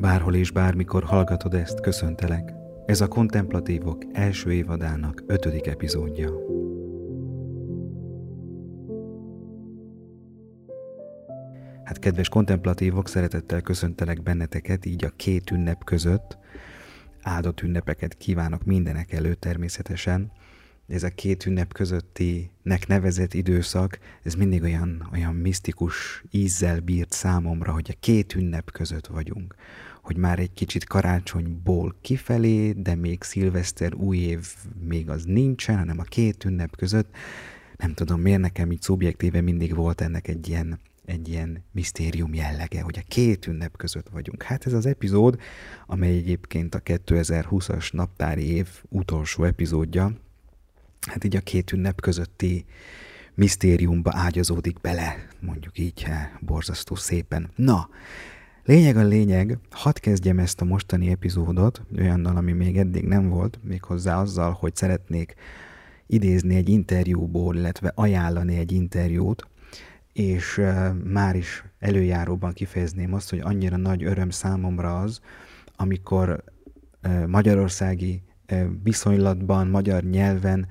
Bárhol és bármikor hallgatod ezt, köszöntelek. Ez a Kontemplatívok első évadának ötödik epizódja. Hát kedves kontemplatívok, szeretettel köszöntelek benneteket így a két ünnep között. Áldott ünnepeket kívánok mindenek előtt természetesen ez a két ünnep közötti nek nevezett időszak, ez mindig olyan, olyan misztikus ízzel bírt számomra, hogy a két ünnep között vagyunk. Hogy már egy kicsit karácsonyból kifelé, de még szilveszter, új év még az nincsen, hanem a két ünnep között. Nem tudom, miért nekem így szubjektíve mindig volt ennek egy ilyen, egy ilyen misztérium jellege, hogy a két ünnep között vagyunk. Hát ez az epizód, amely egyébként a 2020-as naptári év utolsó epizódja, hát így a két ünnep közötti misztériumba ágyazódik bele, mondjuk így, borzasztó szépen. Na, lényeg a lényeg, hadd kezdjem ezt a mostani epizódot, olyannal, ami még eddig nem volt, méghozzá azzal, hogy szeretnék idézni egy interjúból, illetve ajánlani egy interjút, és már is előjáróban kifejezném azt, hogy annyira nagy öröm számomra az, amikor magyarországi viszonylatban, magyar nyelven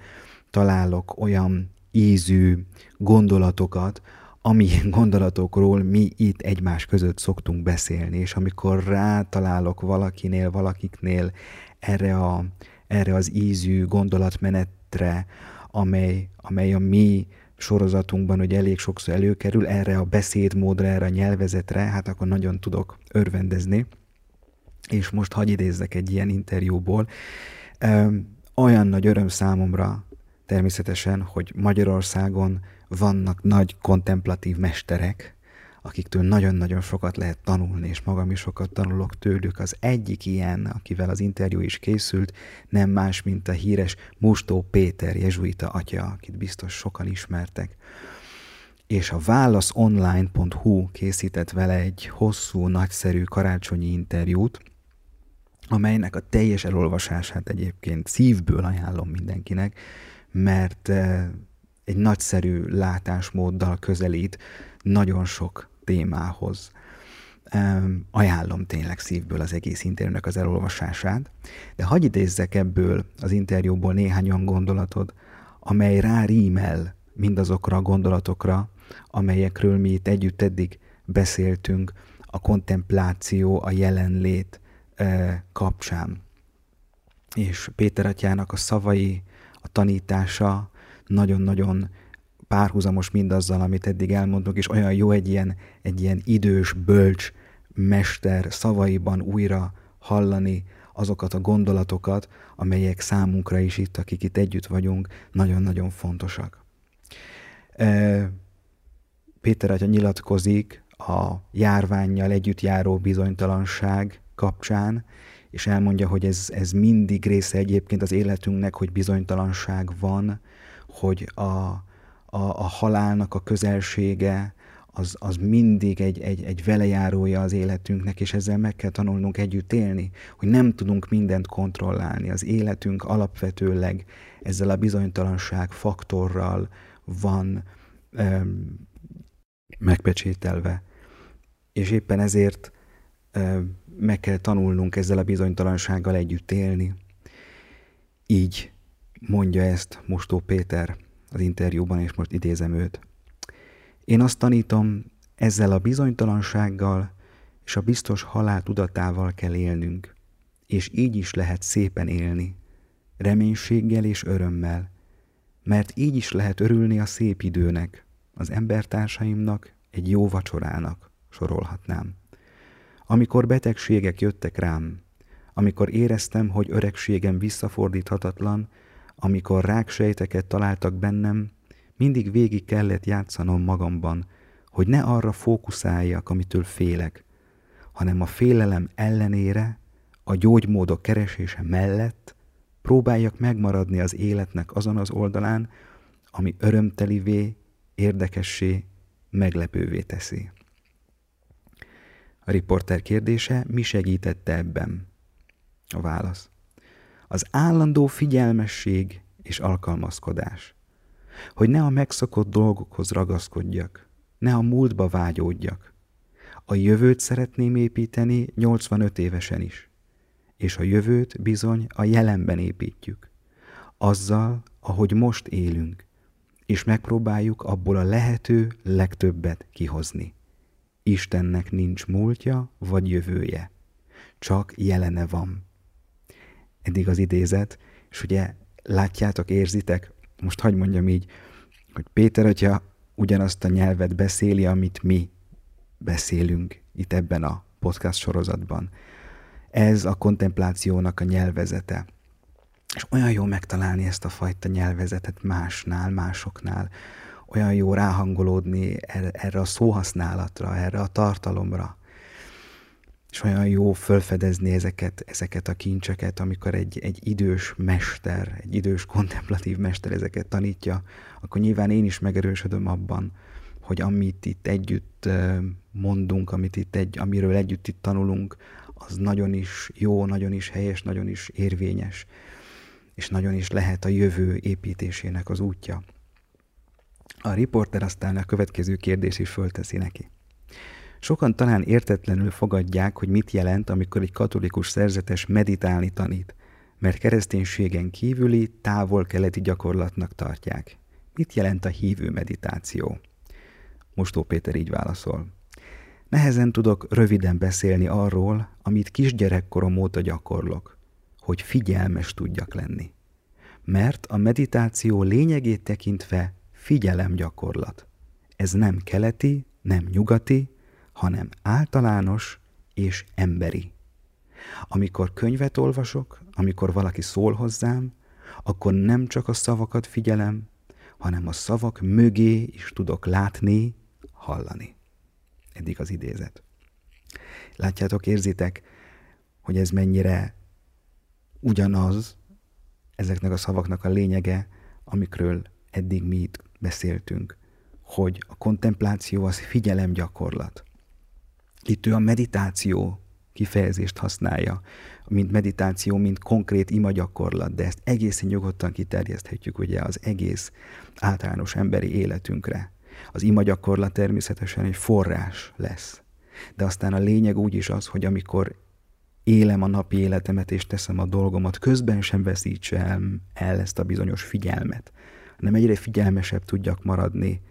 találok olyan ízű gondolatokat, ami gondolatokról mi itt egymás között szoktunk beszélni, és amikor rátalálok valakinél, valakiknél erre, a, erre az ízű gondolatmenetre, amely, amely a mi sorozatunkban, hogy elég sokszor előkerül, erre a beszédmódra, erre a nyelvezetre, hát akkor nagyon tudok örvendezni. És most hagyj idézzek egy ilyen interjúból, olyan nagy öröm számomra természetesen, hogy Magyarországon vannak nagy kontemplatív mesterek, akiktől nagyon-nagyon sokat lehet tanulni, és magam is sokat tanulok tőlük. Az egyik ilyen, akivel az interjú is készült, nem más, mint a híres Mustó Péter, jezsuita atya, akit biztos sokan ismertek. És a válaszonline.hu készített vele egy hosszú, nagyszerű karácsonyi interjút, amelynek a teljes elolvasását egyébként szívből ajánlom mindenkinek, mert eh, egy nagyszerű látásmóddal közelít nagyon sok témához. Ajánlom tényleg szívből az egész interjúnak az elolvasását, de hagyj idézzek ebből az interjúból néhány olyan gondolatod, amely rá rímel mindazokra a gondolatokra, amelyekről mi itt együtt eddig beszéltünk, a kontempláció, a jelenlét, kapcsán. És Péter atyának a szavai, a tanítása nagyon-nagyon párhuzamos mindazzal, amit eddig elmondunk, és olyan jó egy ilyen, egy ilyen idős, bölcs mester szavaiban újra hallani azokat a gondolatokat, amelyek számunkra is itt, akik itt együtt vagyunk, nagyon-nagyon fontosak. Péter atya nyilatkozik a járványjal együtt járó bizonytalanság kapcsán, és elmondja, hogy ez, ez mindig része egyébként az életünknek, hogy bizonytalanság van, hogy a, a, a halálnak a közelsége, az, az mindig egy, egy, egy velejárója az életünknek, és ezzel meg kell tanulnunk együtt élni, hogy nem tudunk mindent kontrollálni. Az életünk alapvetőleg ezzel a bizonytalanság faktorral van öm, megpecsételve. És éppen ezért öm, meg kell tanulnunk ezzel a bizonytalansággal együtt élni. Így mondja ezt Mostó Péter az interjúban, és most idézem őt. Én azt tanítom, ezzel a bizonytalansággal és a biztos halál tudatával kell élnünk, és így is lehet szépen élni, reménységgel és örömmel, mert így is lehet örülni a szép időnek, az embertársaimnak, egy jó vacsorának, sorolhatnám. Amikor betegségek jöttek rám, amikor éreztem, hogy öregségem visszafordíthatatlan, amikor ráksejteket találtak bennem, mindig végig kellett játszanom magamban, hogy ne arra fókuszáljak, amitől félek, hanem a félelem ellenére, a gyógymódok keresése mellett próbáljak megmaradni az életnek azon az oldalán, ami örömtelivé, érdekessé, meglepővé teszi. A riporter kérdése, mi segítette ebben? A válasz. Az állandó figyelmesség és alkalmazkodás. Hogy ne a megszokott dolgokhoz ragaszkodjak, ne a múltba vágyódjak. A jövőt szeretném építeni 85 évesen is. És a jövőt bizony a jelenben építjük. Azzal, ahogy most élünk, és megpróbáljuk abból a lehető legtöbbet kihozni. Istennek nincs múltja vagy jövője, csak jelene van. Eddig az idézet, és ugye látjátok, érzitek, most hagyd mondjam így, hogy Péter atya ugyanazt a nyelvet beszéli, amit mi beszélünk itt ebben a podcast sorozatban. Ez a kontemplációnak a nyelvezete. És olyan jó megtalálni ezt a fajta nyelvezetet másnál, másoknál. Olyan jó ráhangolódni erre a szóhasználatra, erre a tartalomra. És olyan jó fölfedezni ezeket, ezeket a kincseket, amikor egy, egy idős mester, egy idős kontemplatív mester ezeket tanítja, akkor nyilván én is megerősödöm abban, hogy amit itt együtt mondunk, amit itt egy, amiről együtt itt tanulunk, az nagyon is jó, nagyon is helyes, nagyon is érvényes, és nagyon is lehet a jövő építésének az útja. A riporter aztán a következő kérdés is fölteszi neki. Sokan talán értetlenül fogadják, hogy mit jelent, amikor egy katolikus szerzetes meditálni tanít, mert kereszténységen kívüli távol-keleti gyakorlatnak tartják. Mit jelent a hívő meditáció? Mostó Péter így válaszol. Nehezen tudok röviden beszélni arról, amit kisgyerekkorom óta gyakorlok, hogy figyelmes tudjak lenni. Mert a meditáció lényegét tekintve figyelemgyakorlat. Ez nem keleti, nem nyugati, hanem általános és emberi. Amikor könyvet olvasok, amikor valaki szól hozzám, akkor nem csak a szavakat figyelem, hanem a szavak mögé is tudok látni, hallani. Eddig az idézet. Látjátok, érzitek, hogy ez mennyire ugyanaz ezeknek a szavaknak a lényege, amikről eddig mi itt beszéltünk, hogy a kontempláció az figyelemgyakorlat. Itt ő a meditáció kifejezést használja, mint meditáció, mint konkrét imagyakorlat, de ezt egészen nyugodtan kiterjeszthetjük ugye az egész általános emberi életünkre. Az imagyakorlat természetesen egy forrás lesz. De aztán a lényeg úgy is az, hogy amikor élem a napi életemet és teszem a dolgomat, közben sem veszítsem el ezt a bizonyos figyelmet, hanem egyre figyelmesebb tudjak maradni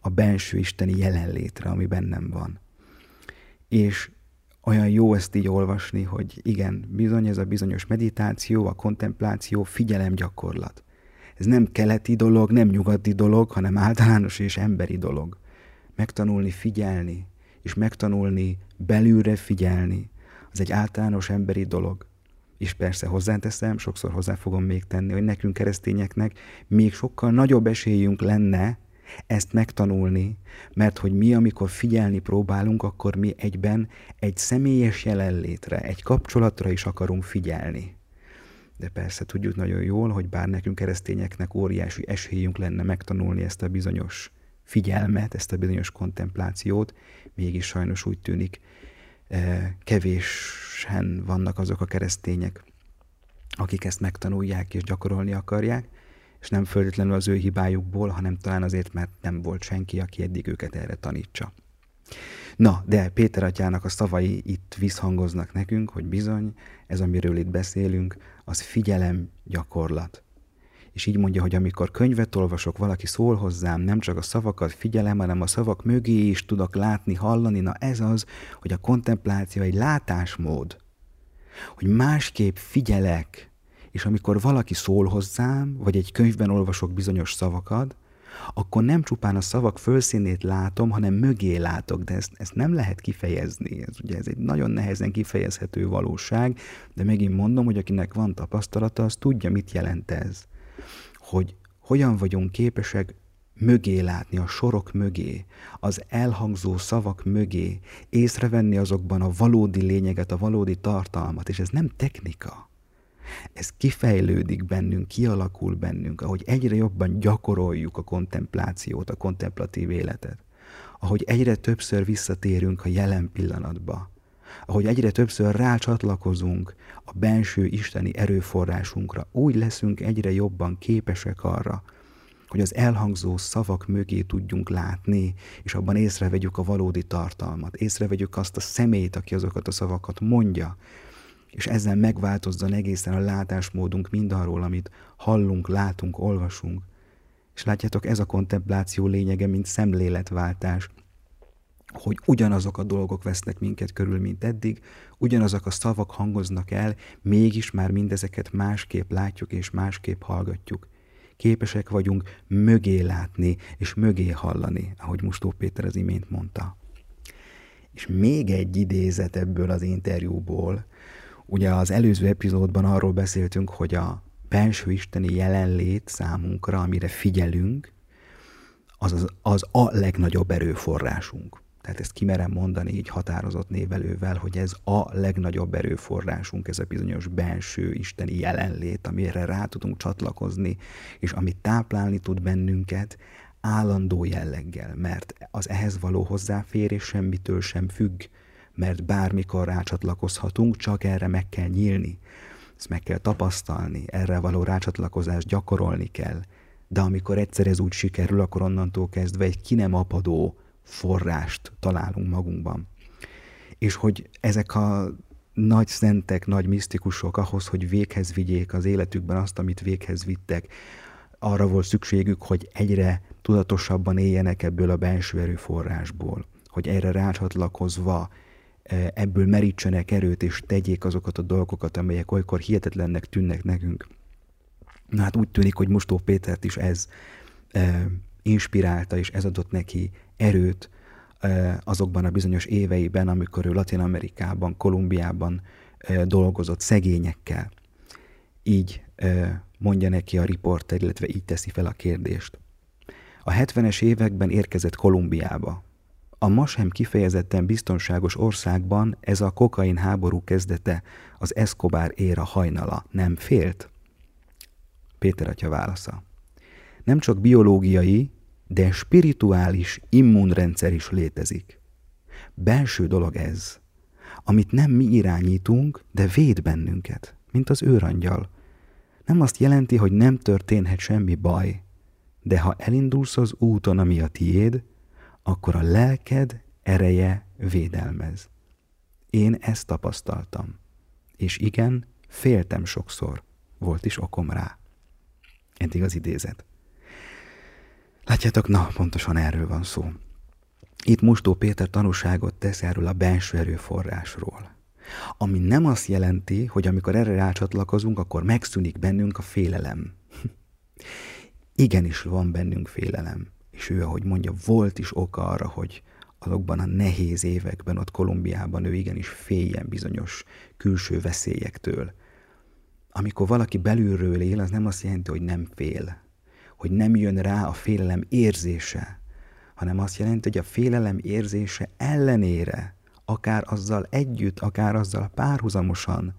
a benső isteni jelenlétre, ami bennem van. És olyan jó ezt így olvasni, hogy igen, bizony ez a bizonyos meditáció, a kontempláció, figyelemgyakorlat. Ez nem keleti dolog, nem nyugati dolog, hanem általános és emberi dolog. Megtanulni figyelni, és megtanulni belülre figyelni, az egy általános emberi dolog. És persze hozzáteszem, sokszor hozzá fogom még tenni, hogy nekünk keresztényeknek még sokkal nagyobb esélyünk lenne ezt megtanulni, mert hogy mi, amikor figyelni próbálunk, akkor mi egyben egy személyes jelenlétre, egy kapcsolatra is akarunk figyelni. De persze tudjuk nagyon jól, hogy bár nekünk keresztényeknek óriási esélyünk lenne megtanulni ezt a bizonyos figyelmet, ezt a bizonyos kontemplációt, mégis sajnos úgy tűnik, kevésen vannak azok a keresztények, akik ezt megtanulják és gyakorolni akarják, és nem föltétlenül az ő hibájukból, hanem talán azért, mert nem volt senki, aki eddig őket erre tanítsa. Na, de Péter atyának a szavai itt visszhangoznak nekünk, hogy bizony, ez, amiről itt beszélünk, az figyelem gyakorlat. És így mondja, hogy amikor könyvet olvasok, valaki szól hozzám, nem csak a szavakat figyelem, hanem a szavak mögé is tudok látni, hallani. Na ez az, hogy a kontempláció egy látásmód. Hogy másképp figyelek, és amikor valaki szól hozzám, vagy egy könyvben olvasok bizonyos szavakat, akkor nem csupán a szavak fölszínét látom, hanem mögé látok, de ezt, ezt nem lehet kifejezni. Ez, ugye ez egy nagyon nehezen kifejezhető valóság, de megint mondom, hogy akinek van tapasztalata, az tudja, mit jelent ez. Hogy hogyan vagyunk képesek mögé látni, a sorok mögé, az elhangzó szavak mögé, észrevenni azokban a valódi lényeget, a valódi tartalmat, és ez nem technika ez kifejlődik bennünk, kialakul bennünk, ahogy egyre jobban gyakoroljuk a kontemplációt, a kontemplatív életet. Ahogy egyre többször visszatérünk a jelen pillanatba. Ahogy egyre többször rácsatlakozunk a benső isteni erőforrásunkra, úgy leszünk egyre jobban képesek arra, hogy az elhangzó szavak mögé tudjunk látni, és abban észrevegyük a valódi tartalmat, észrevegyük azt a szemét, aki azokat a szavakat mondja, és ezzel megváltozzon egészen a látásmódunk mindarról, amit hallunk, látunk, olvasunk. És látjátok, ez a kontempláció lényege, mint szemléletváltás, hogy ugyanazok a dolgok vesznek minket körül, mint eddig, ugyanazok a szavak hangoznak el, mégis már mindezeket másképp látjuk és másképp hallgatjuk. Képesek vagyunk mögé látni és mögé hallani, ahogy Mustó Péter az imént mondta. És még egy idézet ebből az interjúból. Ugye az előző epizódban arról beszéltünk, hogy a belső isteni jelenlét számunkra, amire figyelünk, az, az, az a legnagyobb erőforrásunk. Tehát ezt kimerem mondani így határozott névelővel, hogy ez a legnagyobb erőforrásunk, ez a bizonyos belső isteni jelenlét, amire rá tudunk csatlakozni, és amit táplálni tud bennünket állandó jelleggel, mert az ehhez való hozzáférés semmitől sem függ, mert bármikor rácsatlakozhatunk, csak erre meg kell nyílni. Ezt meg kell tapasztalni, erre való rácsatlakozást gyakorolni kell. De amikor egyszer ez úgy sikerül, akkor onnantól kezdve egy ki nem apadó forrást találunk magunkban. És hogy ezek a nagy szentek, nagy misztikusok ahhoz, hogy véghez vigyék az életükben azt, amit véghez vittek, arra volt szükségük, hogy egyre tudatosabban éljenek ebből a belső erőforrásból, hogy erre rácsatlakozva e, ebből merítsenek erőt, és tegyék azokat a dolgokat, amelyek olykor hihetetlennek tűnnek nekünk. Na hát úgy tűnik, hogy Mustó Pétert is ez e, inspirálta, és ez adott neki erőt azokban a bizonyos éveiben, amikor ő Latin Amerikában, Kolumbiában dolgozott szegényekkel. Így mondja neki a riporter, illetve így teszi fel a kérdést. A 70-es években érkezett Kolumbiába. A ma sem kifejezetten biztonságos országban ez a kokain háború kezdete, az Escobar éra hajnala. Nem félt? Péter atya válasza. Nem csak biológiai, de spirituális immunrendszer is létezik. Belső dolog ez, amit nem mi irányítunk, de véd bennünket, mint az őrangyal. Nem azt jelenti, hogy nem történhet semmi baj, de ha elindulsz az úton, ami a tiéd, akkor a lelked ereje védelmez. Én ezt tapasztaltam. És igen, féltem sokszor. Volt is okom rá. Eddig az idézet. Látjátok, na, pontosan erről van szó. Itt Mustó Péter tanúságot tesz erről a belső erőforrásról. Ami nem azt jelenti, hogy amikor erre rácsatlakozunk, akkor megszűnik bennünk a félelem. Igenis van bennünk félelem. És ő, ahogy mondja, volt is oka arra, hogy azokban a nehéz években ott Kolumbiában ő igenis féljen bizonyos külső veszélyektől. Amikor valaki belülről él, az nem azt jelenti, hogy nem fél, hogy nem jön rá a félelem érzése, hanem azt jelenti, hogy a félelem érzése ellenére, akár azzal együtt, akár azzal párhuzamosan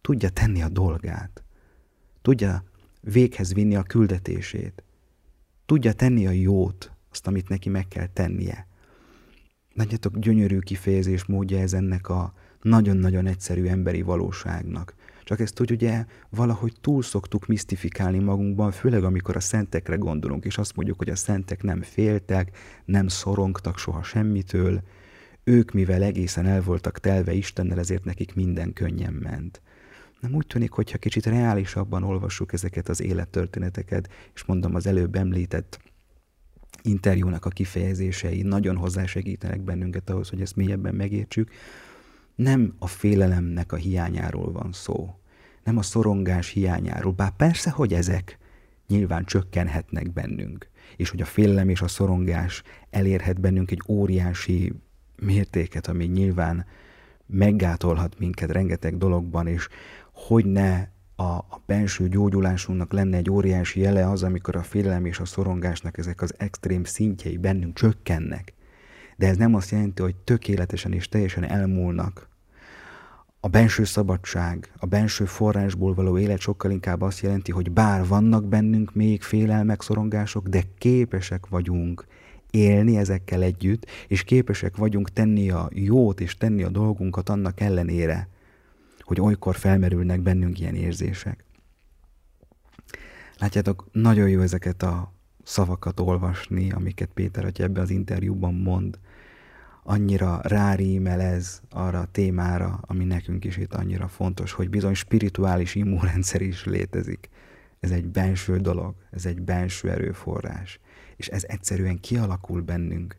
tudja tenni a dolgát, tudja véghez vinni a küldetését, tudja tenni a jót, azt, amit neki meg kell tennie. Nagyjátok gyönyörű kifejezés módja ez ennek a nagyon-nagyon egyszerű emberi valóságnak. Csak ezt úgy ugye valahogy túl szoktuk misztifikálni magunkban, főleg amikor a szentekre gondolunk, és azt mondjuk, hogy a szentek nem féltek, nem szorongtak soha semmitől, ők, mivel egészen el voltak telve Istennel, ezért nekik minden könnyen ment. Nem úgy tűnik, hogyha kicsit reálisabban olvassuk ezeket az élettörténeteket, és mondom az előbb említett interjúnak a kifejezései nagyon hozzásegítenek bennünket ahhoz, hogy ezt mélyebben megértsük, nem a félelemnek a hiányáról van szó, nem a szorongás hiányáról, bár persze, hogy ezek nyilván csökkenhetnek bennünk, és hogy a félelem és a szorongás elérhet bennünk egy óriási mértéket, ami nyilván meggátolhat minket rengeteg dologban, és hogy ne a, a benső gyógyulásunknak lenne egy óriási jele az, amikor a félelem és a szorongásnak ezek az extrém szintjei bennünk csökkennek de ez nem azt jelenti, hogy tökéletesen és teljesen elmúlnak. A benső szabadság, a benső forrásból való élet sokkal inkább azt jelenti, hogy bár vannak bennünk még félelmek, szorongások, de képesek vagyunk élni ezekkel együtt, és képesek vagyunk tenni a jót és tenni a dolgunkat annak ellenére, hogy olykor felmerülnek bennünk ilyen érzések. Látjátok, nagyon jó ezeket a szavakat olvasni, amiket Péter atya ebben az interjúban mond, annyira rárímel ez arra a témára, ami nekünk is itt annyira fontos, hogy bizony spirituális immunrendszer is létezik. Ez egy benső dolog, ez egy benső erőforrás, és ez egyszerűen kialakul bennünk.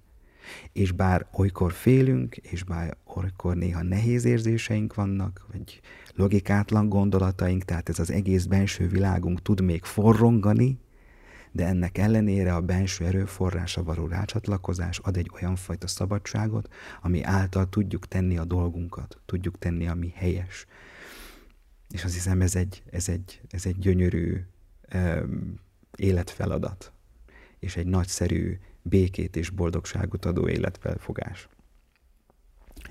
És bár olykor félünk, és bár olykor néha nehéz érzéseink vannak, vagy logikátlan gondolataink, tehát ez az egész benső világunk tud még forrongani, de ennek ellenére a benső erőforrása való rácsatlakozás ad egy olyan fajta szabadságot, ami által tudjuk tenni a dolgunkat, tudjuk tenni, ami helyes. És azt hiszem, ez egy, ez egy, ez egy gyönyörű um, életfeladat, és egy nagyszerű békét és boldogságot adó életfelfogás.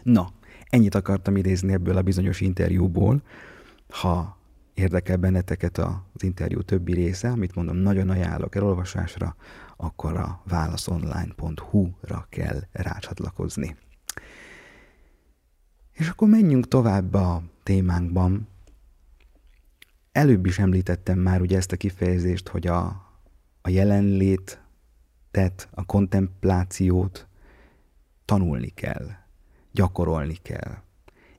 Na, ennyit akartam idézni ebből a bizonyos interjúból. Ha érdekel benneteket az interjú többi része, amit mondom, nagyon ajánlok elolvasásra, akkor a válaszonline.hu-ra kell rácsatlakozni. És akkor menjünk tovább a témánkban. Előbb is említettem már ugye ezt a kifejezést, hogy a, a jelenlét, tehát a kontemplációt tanulni kell, gyakorolni kell.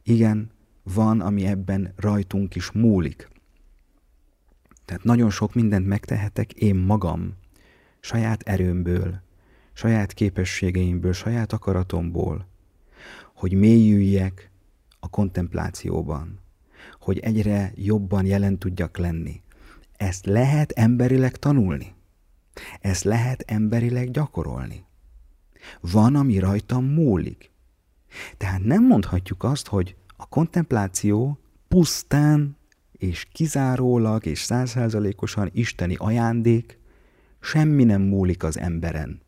Igen, van, ami ebben rajtunk is múlik. Tehát nagyon sok mindent megtehetek én magam, saját erőmből, saját képességeimből, saját akaratomból, hogy mélyüljek a kontemplációban, hogy egyre jobban jelen tudjak lenni. Ezt lehet emberileg tanulni. Ezt lehet emberileg gyakorolni. Van, ami rajtam múlik. Tehát nem mondhatjuk azt, hogy a kontempláció pusztán és kizárólag és százszázalékosan isteni ajándék, semmi nem múlik az emberen.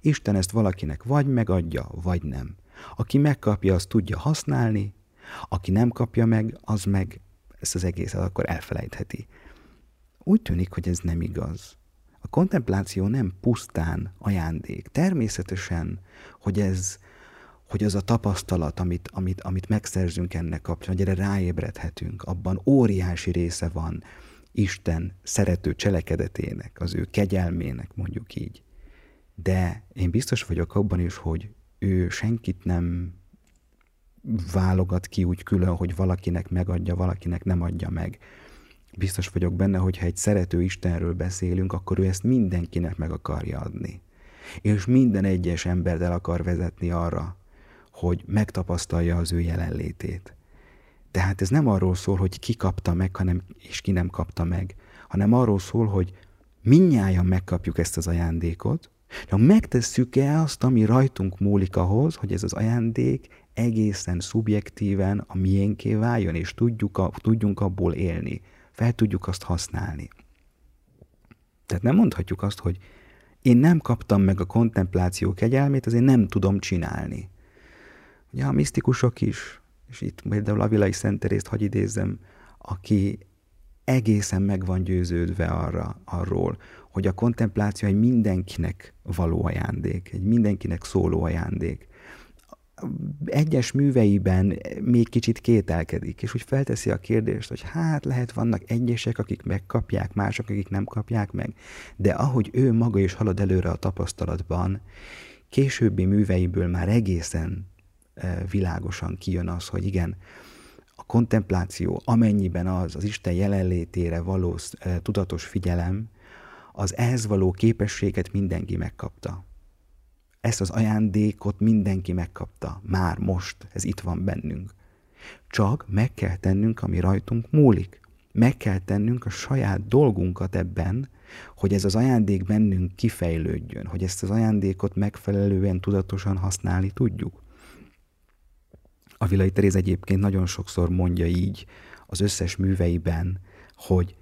Isten ezt valakinek vagy megadja, vagy nem. Aki megkapja, az tudja használni, aki nem kapja meg, az meg ezt az egészet akkor elfelejtheti. Úgy tűnik, hogy ez nem igaz. A kontempláció nem pusztán ajándék. Természetesen, hogy ez hogy az a tapasztalat, amit, amit, amit megszerzünk ennek kapcsán, hogy erre ráébredhetünk, abban óriási része van Isten szerető cselekedetének, az ő kegyelmének, mondjuk így. De én biztos vagyok abban is, hogy ő senkit nem válogat ki úgy külön, hogy valakinek megadja, valakinek nem adja meg. Biztos vagyok benne, hogy ha egy szerető Istenről beszélünk, akkor ő ezt mindenkinek meg akarja adni. És minden egyes embert el akar vezetni arra, hogy megtapasztalja az ő jelenlétét. Tehát ez nem arról szól, hogy ki kapta meg, hanem, és ki nem kapta meg, hanem arról szól, hogy minnyáján megkapjuk ezt az ajándékot, ha megtesszük-e azt, ami rajtunk múlik ahhoz, hogy ez az ajándék egészen szubjektíven a miénké váljon, és tudjuk a, tudjunk abból élni, fel tudjuk azt használni. Tehát nem mondhatjuk azt, hogy én nem kaptam meg a kontempláció kegyelmét, azért nem tudom csinálni. Ugye a misztikusok is, és itt például a Vilai Szenterészt hagy idézzem, aki egészen meg van győződve arra, arról, hogy a kontempláció egy mindenkinek való ajándék, egy mindenkinek szóló ajándék. Egyes műveiben még kicsit kételkedik, és úgy felteszi a kérdést, hogy hát lehet vannak egyesek, akik megkapják, mások, akik nem kapják meg, de ahogy ő maga is halad előre a tapasztalatban, későbbi műveiből már egészen világosan kijön az, hogy igen, a kontempláció, amennyiben az az Isten jelenlétére való tudatos figyelem, az ehhez való képességet mindenki megkapta. Ezt az ajándékot mindenki megkapta. Már most, ez itt van bennünk. Csak meg kell tennünk, ami rajtunk múlik. Meg kell tennünk a saját dolgunkat ebben, hogy ez az ajándék bennünk kifejlődjön, hogy ezt az ajándékot megfelelően tudatosan használni tudjuk. A Vilai Teréz egyébként nagyon sokszor mondja így az összes műveiben, hogy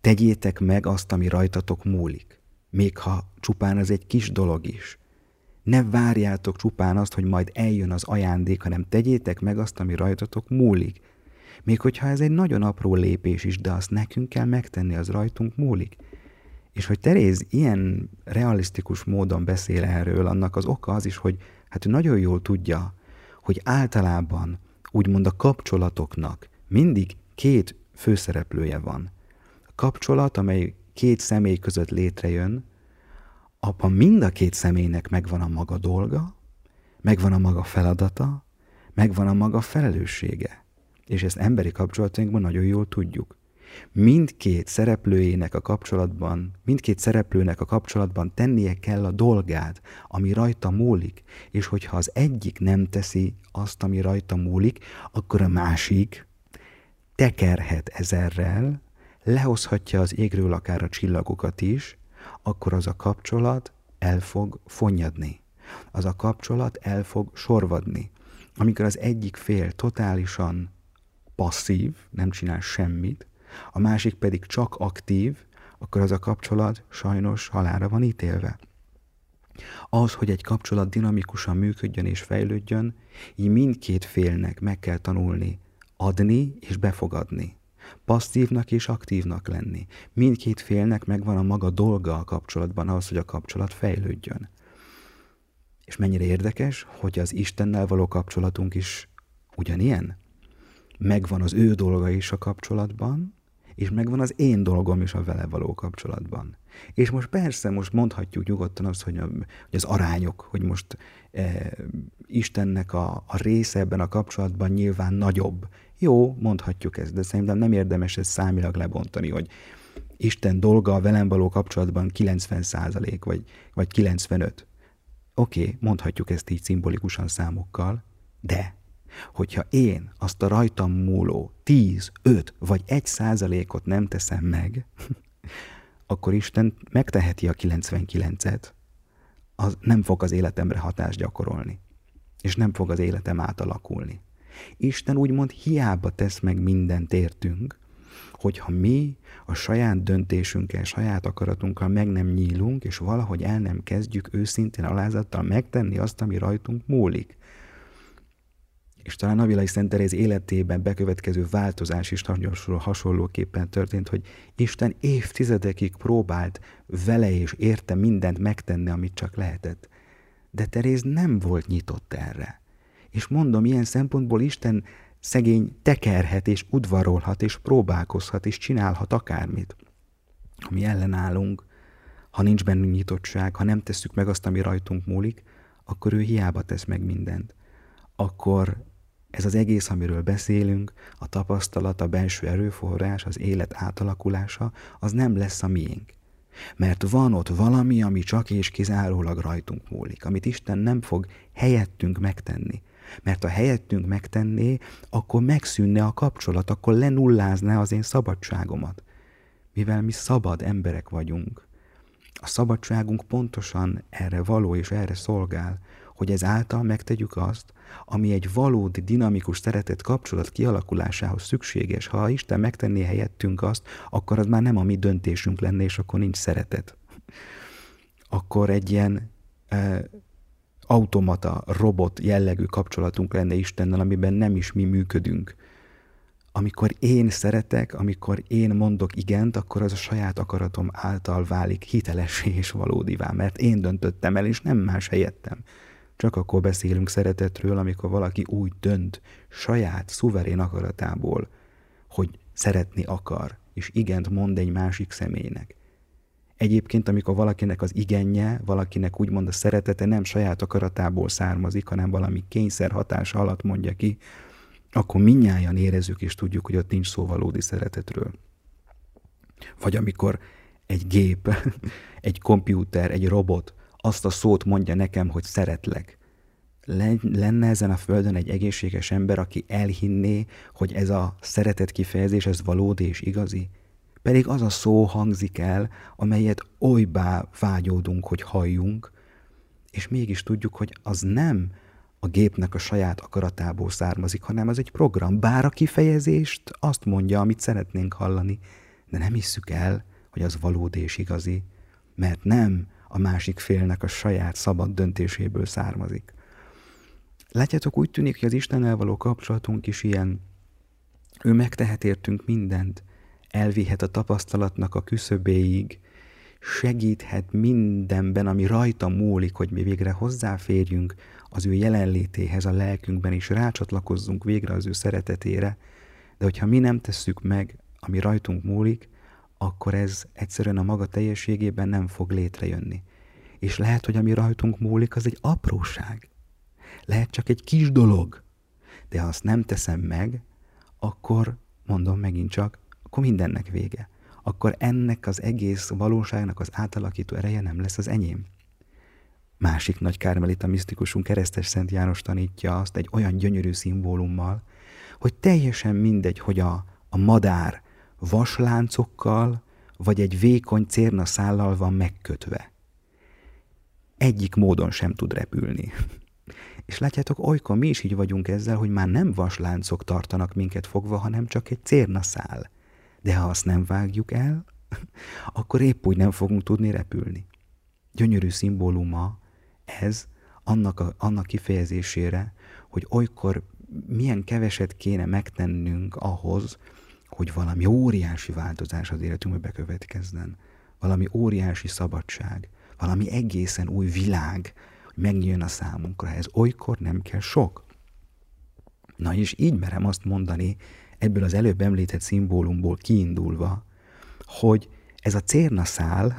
tegyétek meg azt, ami rajtatok múlik, még ha csupán az egy kis dolog is. Ne várjátok csupán azt, hogy majd eljön az ajándék, hanem tegyétek meg azt, ami rajtatok múlik. Még hogyha ez egy nagyon apró lépés is, de azt nekünk kell megtenni, az rajtunk múlik. És hogy Teréz ilyen realisztikus módon beszél erről, annak az oka az is, hogy hát ő nagyon jól tudja, hogy általában úgymond a kapcsolatoknak mindig két főszereplője van. A kapcsolat, amely két személy között létrejön, abban mind a két személynek megvan a maga dolga, megvan a maga feladata, megvan a maga felelőssége. És ezt emberi kapcsolatainkban nagyon jól tudjuk. Mindkét szereplőjének a kapcsolatban, mindkét szereplőnek a kapcsolatban tennie kell a dolgát, ami rajta múlik, és hogyha az egyik nem teszi azt, ami rajta múlik, akkor a másik tekerhet ezerrel, lehozhatja az égről akár a csillagokat is, akkor az a kapcsolat el fog fonnyadni. Az a kapcsolat el fog sorvadni. Amikor az egyik fél totálisan passzív, nem csinál semmit, a másik pedig csak aktív, akkor az a kapcsolat sajnos halára van ítélve. Az, hogy egy kapcsolat dinamikusan működjön és fejlődjön, így mindkét félnek meg kell tanulni adni és befogadni. Passzívnak és aktívnak lenni. Mindkét félnek megvan a maga dolga a kapcsolatban ahhoz, hogy a kapcsolat fejlődjön. És mennyire érdekes, hogy az Istennel való kapcsolatunk is ugyanilyen? Megvan az ő dolga is a kapcsolatban, és megvan az én dolgom is a vele való kapcsolatban. És most persze, most mondhatjuk nyugodtan azt, hogy, a, hogy az arányok, hogy most e, Istennek a, a része ebben a kapcsolatban nyilván nagyobb. Jó, mondhatjuk ezt, de szerintem nem érdemes ezt számilag lebontani, hogy Isten dolga a velem való kapcsolatban 90 százalék, vagy, vagy 95. Oké, okay, mondhatjuk ezt így szimbolikusan számokkal, de hogyha én azt a rajtam múló 10, 5 vagy 1 százalékot nem teszem meg, akkor Isten megteheti a 99-et, az nem fog az életemre hatást gyakorolni, és nem fog az életem átalakulni. Isten úgymond hiába tesz meg mindent értünk, hogyha mi a saját döntésünkkel, saját akaratunkkal meg nem nyílunk, és valahogy el nem kezdjük őszintén alázattal megtenni azt, ami rajtunk múlik és talán Navilai Szent Teréz életében bekövetkező változás is nagyon hasonlóképpen történt, hogy Isten évtizedekig próbált vele és érte mindent megtenni, amit csak lehetett. De Teréz nem volt nyitott erre. És mondom, ilyen szempontból Isten szegény tekerhet, és udvarolhat, és próbálkozhat, és csinálhat akármit. Ha mi ellenállunk, ha nincs bennünk nyitottság, ha nem tesszük meg azt, ami rajtunk múlik, akkor ő hiába tesz meg mindent. Akkor ez az egész, amiről beszélünk, a tapasztalat, a belső erőforrás, az élet átalakulása, az nem lesz a miénk. Mert van ott valami, ami csak és kizárólag rajtunk múlik, amit Isten nem fog helyettünk megtenni. Mert ha helyettünk megtenné, akkor megszűnne a kapcsolat, akkor lenullázná az én szabadságomat. Mivel mi szabad emberek vagyunk, a szabadságunk pontosan erre való és erre szolgál, hogy ezáltal megtegyük azt, ami egy valódi dinamikus szeretet kapcsolat kialakulásához szükséges. Ha Isten megtenné helyettünk azt, akkor az már nem a mi döntésünk lenne, és akkor nincs szeretet. Akkor egy ilyen e, automata, robot jellegű kapcsolatunk lenne Istennel, amiben nem is mi működünk. Amikor én szeretek, amikor én mondok igent, akkor az a saját akaratom által válik hitelessé és valódivá, mert én döntöttem el, és nem más helyettem. Csak akkor beszélünk szeretetről, amikor valaki úgy dönt saját, szuverén akaratából, hogy szeretni akar, és igent mond egy másik személynek. Egyébként, amikor valakinek az igenje, valakinek úgymond a szeretete nem saját akaratából származik, hanem valami kényszer hatása alatt mondja ki, akkor minnyáján érezzük és tudjuk, hogy ott nincs szó valódi szeretetről. Vagy amikor egy gép, egy kompjúter, egy robot azt a szót mondja nekem, hogy szeretlek. Lenne ezen a földön egy egészséges ember, aki elhinné, hogy ez a szeretet kifejezés, ez valódi és igazi? Pedig az a szó hangzik el, amelyet olybá vágyódunk, hogy halljunk, és mégis tudjuk, hogy az nem a gépnek a saját akaratából származik, hanem az egy program. Bár a kifejezést azt mondja, amit szeretnénk hallani, de nem hisszük el, hogy az valódi és igazi, mert nem a másik félnek a saját szabad döntéséből származik. Látjátok, úgy tűnik, hogy az Istennel való kapcsolatunk is ilyen. Ő megtehet értünk mindent, elvihet a tapasztalatnak a küszöbéig, segíthet mindenben, ami rajta múlik, hogy mi végre hozzáférjünk az ő jelenlétéhez a lelkünkben, és rácsatlakozzunk végre az ő szeretetére, de hogyha mi nem tesszük meg, ami rajtunk múlik, akkor ez egyszerűen a maga teljességében nem fog létrejönni. És lehet, hogy ami rajtunk múlik, az egy apróság. Lehet csak egy kis dolog. De ha azt nem teszem meg, akkor, mondom megint csak, akkor mindennek vége. Akkor ennek az egész valóságnak az átalakító ereje nem lesz az enyém. Másik nagy kármelita misztikusunk keresztes Szent János tanítja azt egy olyan gyönyörű szimbólummal, hogy teljesen mindegy, hogy a, a madár vasláncokkal vagy egy vékony cérna szállal van megkötve. Egyik módon sem tud repülni. És látjátok, olykor mi is így vagyunk ezzel, hogy már nem vasláncok tartanak minket fogva, hanem csak egy cérnaszál. De ha azt nem vágjuk el, akkor épp úgy nem fogunk tudni repülni. Gyönyörű szimbóluma ez annak, a, annak kifejezésére, hogy olykor milyen keveset kéne megtennünk ahhoz, hogy valami óriási változás az életünkbe bekövetkezzen. Valami óriási szabadság, valami egészen új világ, hogy megnyíljon a számunkra. Ez olykor nem kell sok. Na és így merem azt mondani, ebből az előbb említett szimbólumból kiindulva, hogy ez a cérnaszál,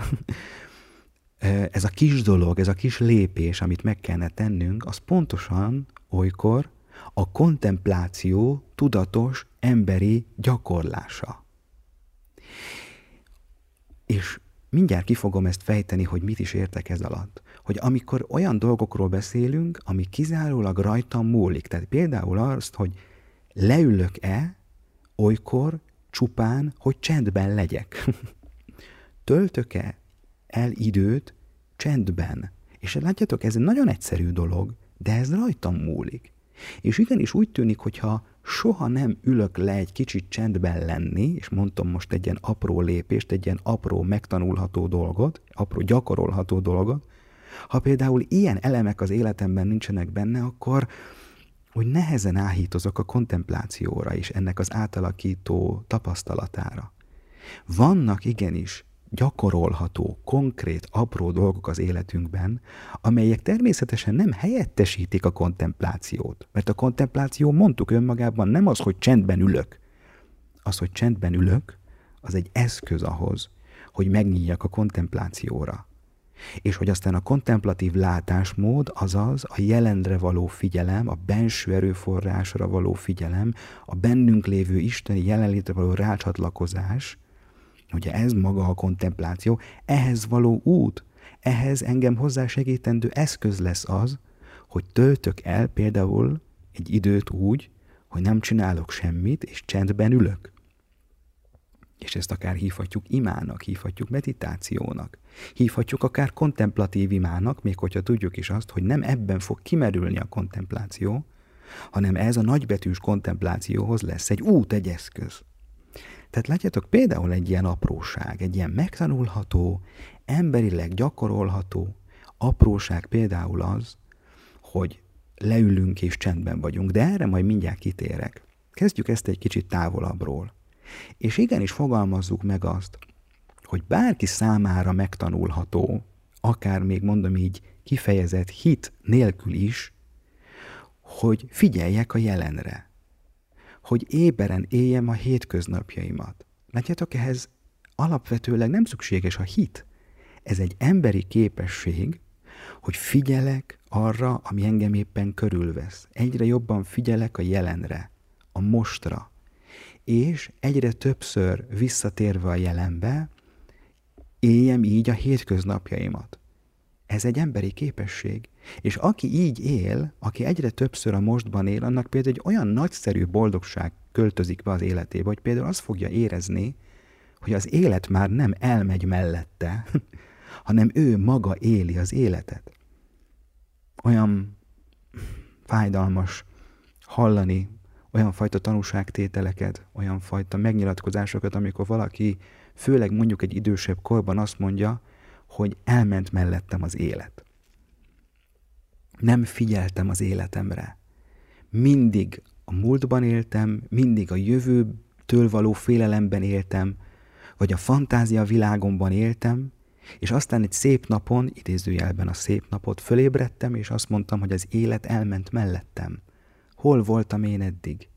ez a kis dolog, ez a kis lépés, amit meg kellene tennünk, az pontosan olykor a kontempláció tudatos emberi gyakorlása. És mindjárt ki fogom ezt fejteni, hogy mit is értek ez alatt. Hogy amikor olyan dolgokról beszélünk, ami kizárólag rajtam múlik, tehát például azt, hogy leülök-e olykor csupán, hogy csendben legyek. Töltök-e el időt csendben? És látjátok, ez egy nagyon egyszerű dolog, de ez rajtam múlik. És igenis úgy tűnik, hogyha soha nem ülök le egy kicsit csendben lenni, és mondtam most egy ilyen apró lépést, egy ilyen apró megtanulható dolgot, apró gyakorolható dolgot, ha például ilyen elemek az életemben nincsenek benne, akkor úgy nehezen áhítozok a kontemplációra és ennek az átalakító tapasztalatára. Vannak igenis gyakorolható, konkrét, apró dolgok az életünkben, amelyek természetesen nem helyettesítik a kontemplációt. Mert a kontempláció, mondtuk önmagában, nem az, hogy csendben ülök. Az, hogy csendben ülök, az egy eszköz ahhoz, hogy megnyíljak a kontemplációra. És hogy aztán a kontemplatív látásmód, azaz a jelenre való figyelem, a benső erőforrásra való figyelem, a bennünk lévő isteni jelenlétre való rácsatlakozás – Ugye ez maga a kontempláció, ehhez való út, ehhez engem hozzásegítendő eszköz lesz az, hogy töltök el például egy időt úgy, hogy nem csinálok semmit, és csendben ülök. És ezt akár hívhatjuk imának, hívhatjuk meditációnak, hívhatjuk akár kontemplatív imának, még hogyha tudjuk is azt, hogy nem ebben fog kimerülni a kontempláció, hanem ez a nagybetűs kontemplációhoz lesz egy út, egy eszköz. Tehát látjátok, például egy ilyen apróság, egy ilyen megtanulható, emberileg gyakorolható apróság például az, hogy leülünk és csendben vagyunk, de erre majd mindjárt kitérek. Kezdjük ezt egy kicsit távolabbról. És igenis fogalmazzuk meg azt, hogy bárki számára megtanulható, akár még mondom így kifejezett hit nélkül is, hogy figyeljek a jelenre hogy éberen éljem a hétköznapjaimat. Látjátok, ehhez alapvetőleg nem szükséges a hit. Ez egy emberi képesség, hogy figyelek arra, ami engem éppen körülvesz. Egyre jobban figyelek a jelenre, a mostra, és egyre többször visszatérve a jelenbe, éljem így a hétköznapjaimat. Ez egy emberi képesség. És aki így él, aki egyre többször a mostban él, annak például egy olyan nagyszerű boldogság költözik be az életébe, hogy például azt fogja érezni, hogy az élet már nem elmegy mellette, hanem ő maga éli az életet. Olyan fájdalmas hallani olyan fajta tanúságtételeket, olyan fajta megnyilatkozásokat, amikor valaki, főleg mondjuk egy idősebb korban azt mondja, hogy elment mellettem az élet. Nem figyeltem az életemre. Mindig a múltban éltem, mindig a jövőtől való félelemben éltem, vagy a fantázia világomban éltem, és aztán egy szép napon, idézőjelben a szép napot, fölébredtem, és azt mondtam, hogy az élet elment mellettem. Hol voltam én eddig?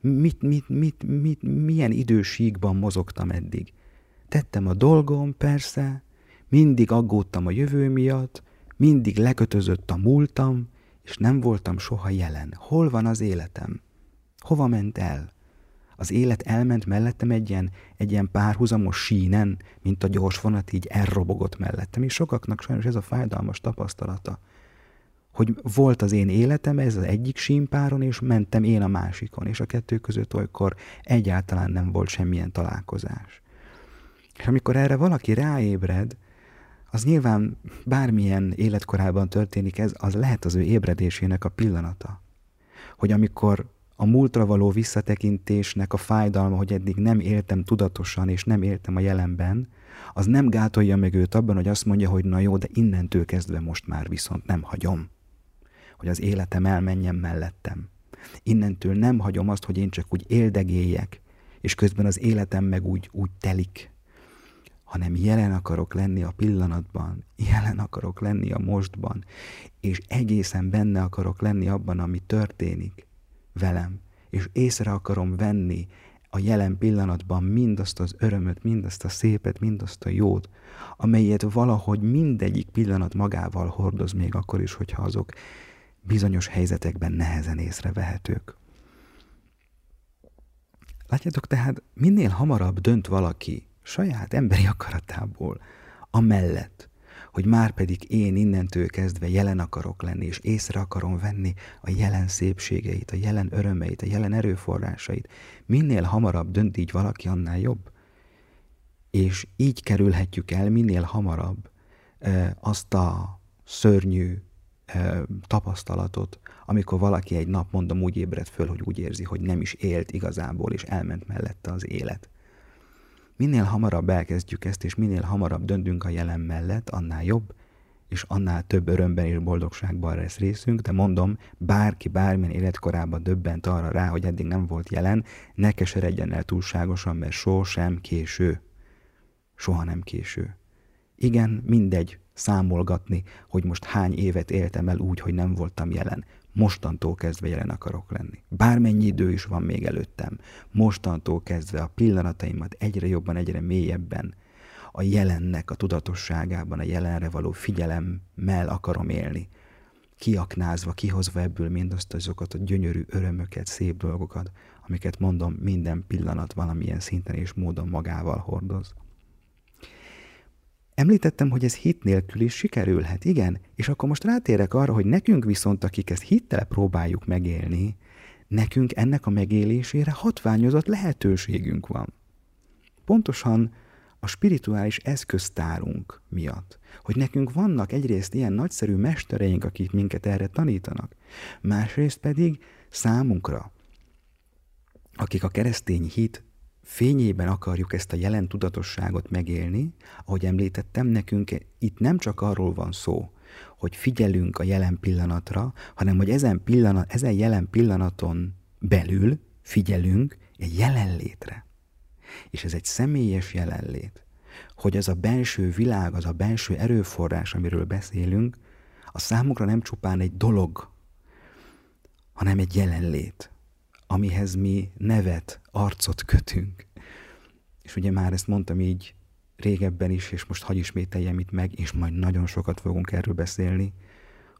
Mit, mit, mit, mit, milyen idősíkban mozogtam eddig? Tettem a dolgom, persze, mindig aggódtam a jövő miatt, mindig lekötözött a múltam, és nem voltam soha jelen. Hol van az életem? Hova ment el? Az élet elment mellettem egy ilyen, egy ilyen párhuzamos sínen, mint a gyors vonat így elrobogott mellettem, és sokaknak sajnos ez a fájdalmas tapasztalata, hogy volt az én életem, ez az egyik sínpáron, és mentem én a másikon, és a kettő között olykor egyáltalán nem volt semmilyen találkozás. És amikor erre valaki ráébred, az nyilván bármilyen életkorában történik ez, az lehet az ő ébredésének a pillanata. Hogy amikor a múltra való visszatekintésnek a fájdalma, hogy eddig nem éltem tudatosan, és nem éltem a jelenben, az nem gátolja meg őt abban, hogy azt mondja, hogy na jó, de innentől kezdve most már viszont nem hagyom. Hogy az életem elmenjen mellettem. Innentől nem hagyom azt, hogy én csak úgy éldegéljek, és közben az életem meg úgy, úgy telik, hanem jelen akarok lenni a pillanatban, jelen akarok lenni a mostban, és egészen benne akarok lenni abban, ami történik velem, és észre akarom venni a jelen pillanatban mindazt az örömöt, mindazt a szépet, mindazt a jót, amelyet valahogy mindegyik pillanat magával hordoz még akkor is, hogyha azok bizonyos helyzetekben nehezen észrevehetők. Látjátok, tehát minél hamarabb dönt valaki saját emberi akaratából amellett, hogy már pedig én innentől kezdve jelen akarok lenni, és észre akarom venni a jelen szépségeit, a jelen örömeit, a jelen erőforrásait. Minél hamarabb dönt így valaki, annál jobb. És így kerülhetjük el minél hamarabb e, azt a szörnyű e, tapasztalatot, amikor valaki egy nap, mondom, úgy ébred föl, hogy úgy érzi, hogy nem is élt igazából, és elment mellette az élet. Minél hamarabb elkezdjük ezt, és minél hamarabb döntünk a jelen mellett, annál jobb, és annál több örömben és boldogságban lesz részünk, de mondom, bárki bármilyen életkorában döbbent arra rá, hogy eddig nem volt jelen, ne keseredjen el túlságosan, mert sosem késő. Soha nem késő. Igen, mindegy számolgatni, hogy most hány évet éltem el úgy, hogy nem voltam jelen mostantól kezdve jelen akarok lenni. Bármennyi idő is van még előttem, mostantól kezdve a pillanataimat egyre jobban, egyre mélyebben a jelennek a tudatosságában, a jelenre való figyelemmel akarom élni. Kiaknázva, kihozva ebből mindazt azokat a gyönyörű örömöket, szép dolgokat, amiket mondom, minden pillanat valamilyen szinten és módon magával hordoz. Említettem, hogy ez hit nélkül is sikerülhet, igen, és akkor most rátérek arra, hogy nekünk viszont, akik ezt hittel próbáljuk megélni, nekünk ennek a megélésére hatványozott lehetőségünk van. Pontosan a spirituális eszköztárunk miatt. Hogy nekünk vannak egyrészt ilyen nagyszerű mestereink, akik minket erre tanítanak, másrészt pedig számunkra, akik a keresztény hit fényében akarjuk ezt a jelen tudatosságot megélni, ahogy említettem, nekünk itt nem csak arról van szó, hogy figyelünk a jelen pillanatra, hanem hogy ezen, pillanat, ezen jelen pillanaton belül figyelünk egy jelenlétre. És ez egy személyes jelenlét. Hogy az a belső világ, az a belső erőforrás, amiről beszélünk, a számunkra nem csupán egy dolog, hanem egy jelenlét amihez mi nevet, arcot kötünk. És ugye már ezt mondtam így régebben is, és most hagy ismételjem itt meg, és majd nagyon sokat fogunk erről beszélni,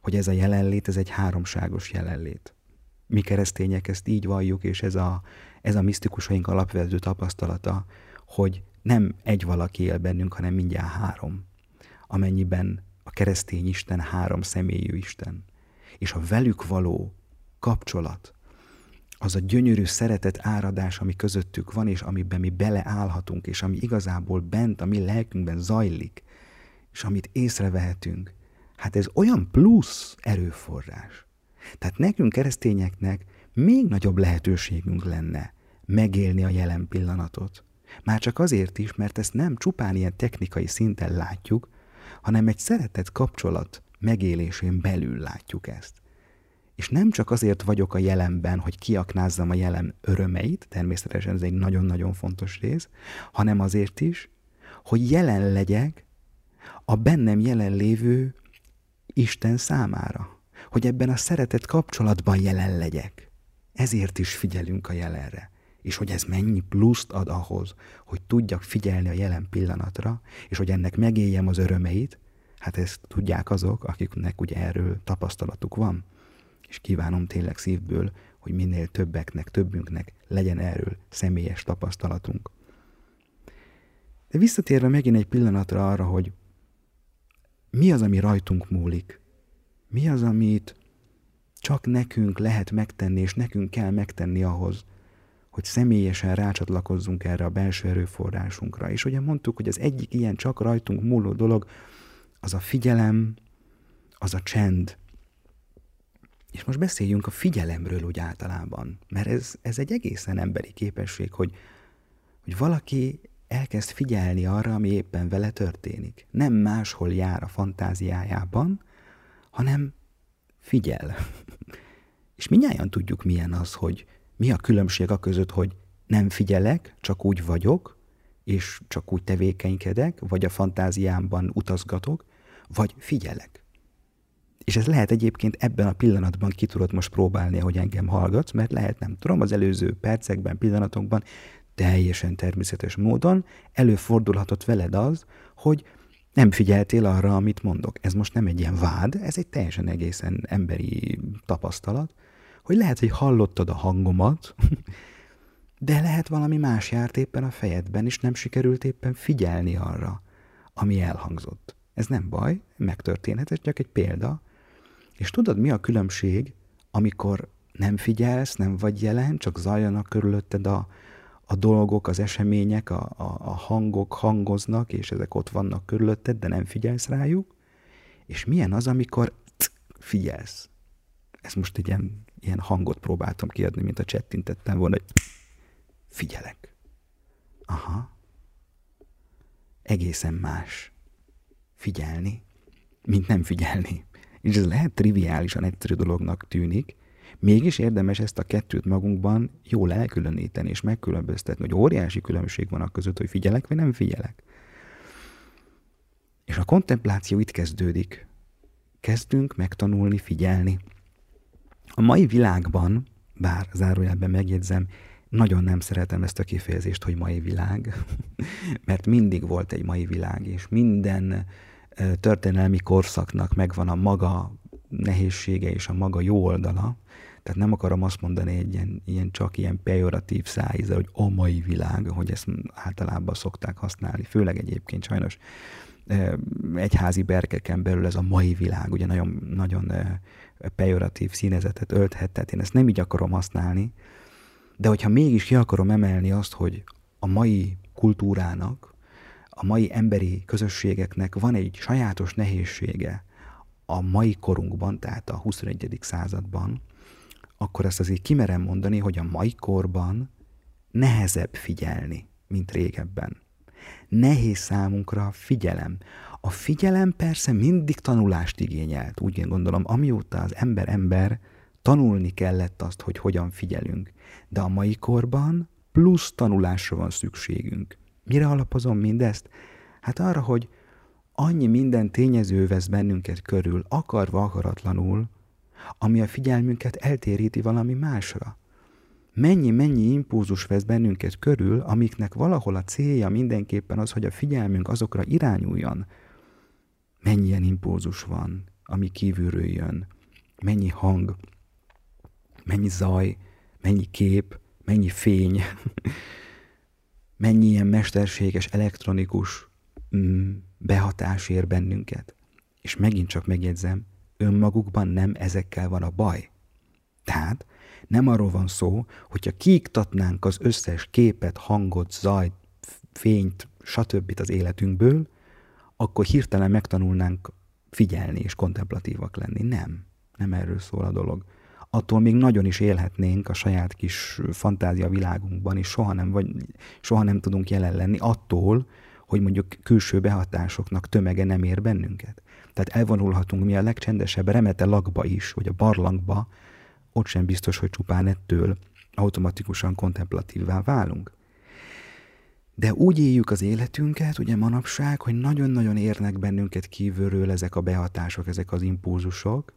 hogy ez a jelenlét, ez egy háromságos jelenlét. Mi keresztények ezt így valljuk, és ez a, ez a misztikusaink alapvető tapasztalata, hogy nem egy valaki él bennünk, hanem mindjárt három. Amennyiben a keresztény Isten három személyű Isten. És a velük való kapcsolat, az a gyönyörű szeretet áradás, ami közöttük van, és amiben mi beleállhatunk, és ami igazából bent a mi lelkünkben zajlik, és amit észrevehetünk, hát ez olyan plusz erőforrás. Tehát nekünk keresztényeknek még nagyobb lehetőségünk lenne megélni a jelen pillanatot. Már csak azért is, mert ezt nem csupán ilyen technikai szinten látjuk, hanem egy szeretett kapcsolat megélésén belül látjuk ezt. És nem csak azért vagyok a jelenben, hogy kiaknázzam a jelen örömeit, természetesen ez egy nagyon-nagyon fontos rész, hanem azért is, hogy jelen legyek a bennem jelenlévő Isten számára. Hogy ebben a szeretet kapcsolatban jelen legyek. Ezért is figyelünk a jelenre. és hogy ez mennyi pluszt ad ahhoz, hogy tudjak figyelni a jelen pillanatra, és hogy ennek megéljem az örömeit, hát ezt tudják azok, akiknek ugye erről tapasztalatuk van. És kívánom tényleg szívből, hogy minél többeknek, többünknek legyen erről személyes tapasztalatunk. De visszatérve megint egy pillanatra arra, hogy mi az, ami rajtunk múlik? Mi az, amit csak nekünk lehet megtenni, és nekünk kell megtenni ahhoz, hogy személyesen rácsatlakozzunk erre a belső erőforrásunkra. És ugye mondtuk, hogy az egyik ilyen csak rajtunk múló dolog, az a figyelem, az a csend. És most beszéljünk a figyelemről úgy általában, mert ez, ez egy egészen emberi képesség, hogy, hogy valaki elkezd figyelni arra, ami éppen vele történik. Nem máshol jár a fantáziájában, hanem figyel. És minnyáján tudjuk, milyen az, hogy mi a különbség a között, hogy nem figyelek, csak úgy vagyok, és csak úgy tevékenykedek, vagy a fantáziámban utazgatok, vagy figyelek. És ez lehet egyébként ebben a pillanatban ki tudod most próbálni, hogy engem hallgatsz, mert lehet, nem tudom, az előző percekben, pillanatokban teljesen természetes módon előfordulhatott veled az, hogy nem figyeltél arra, amit mondok. Ez most nem egy ilyen vád, ez egy teljesen egészen emberi tapasztalat, hogy lehet, hogy hallottad a hangomat, de lehet valami más járt éppen a fejedben, és nem sikerült éppen figyelni arra, ami elhangzott. Ez nem baj, megtörténhet, ez csak egy példa. És tudod, mi a különbség, amikor nem figyelsz, nem vagy jelen, csak zajlanak körülötted a, a dolgok, az események, a, a, a hangok hangoznak, és ezek ott vannak körülötted, de nem figyelsz rájuk, és milyen az, amikor figyelsz. Ez most egy ilyen, ilyen hangot próbáltam kiadni, mint a csettintettem volna, hogy figyelek. Aha. Egészen más figyelni, mint nem figyelni. És ez lehet triviálisan egyszerű dolognak tűnik, Mégis érdemes ezt a kettőt magunkban jól elkülöníteni és megkülönböztetni, hogy óriási különbség van a között, hogy figyelek vagy nem figyelek. És a kontempláció itt kezdődik. Kezdünk megtanulni figyelni. A mai világban, bár zárójelben megjegyzem, nagyon nem szeretem ezt a kifejezést, hogy mai világ, mert mindig volt egy mai világ, és minden történelmi korszaknak megvan a maga nehézsége és a maga jó oldala, tehát nem akarom azt mondani egy ilyen, ilyen csak ilyen pejoratív szájíze, hogy a mai világ, hogy ezt általában szokták használni, főleg egyébként sajnos egyházi berkeken belül ez a mai világ, ugye nagyon, nagyon pejoratív színezetet ölthet, tehát én ezt nem így akarom használni, de hogyha mégis ki akarom emelni azt, hogy a mai kultúrának, a mai emberi közösségeknek van egy sajátos nehézsége a mai korunkban, tehát a 21. században, akkor ezt azért kimerem mondani, hogy a mai korban nehezebb figyelni, mint régebben. Nehéz számunkra a figyelem. A figyelem persze mindig tanulást igényelt, úgy én gondolom, amióta az ember ember, tanulni kellett azt, hogy hogyan figyelünk. De a mai korban plusz tanulásra van szükségünk. Mire alapozom mindezt? Hát arra, hogy annyi minden tényező vesz bennünket körül, akarva akaratlanul, ami a figyelmünket eltéríti valami másra. Mennyi-mennyi impulzus vesz bennünket körül, amiknek valahol a célja mindenképpen az, hogy a figyelmünk azokra irányuljon. Mennyi ilyen impulzus van, ami kívülről jön. Mennyi hang, mennyi zaj, mennyi kép, mennyi fény, mennyi ilyen mesterséges, elektronikus mm, behatás ér bennünket. És megint csak megjegyzem, önmagukban nem ezekkel van a baj. Tehát nem arról van szó, hogyha kiiktatnánk az összes képet, hangot, zajt, fényt, stb. az életünkből, akkor hirtelen megtanulnánk figyelni és kontemplatívak lenni. Nem. Nem erről szól a dolog. Attól még nagyon is élhetnénk a saját kis fantázia világunkban, és soha nem, vagy, soha nem tudunk jelen lenni attól, hogy mondjuk külső behatásoknak tömege nem ér bennünket. Tehát elvonulhatunk mi a legcsendesebb remete lakba is, vagy a barlangba, ott sem biztos, hogy csupán ettől automatikusan kontemplatívvá válunk. De úgy éljük az életünket, ugye manapság, hogy nagyon-nagyon érnek bennünket kívülről ezek a behatások, ezek az impulzusok,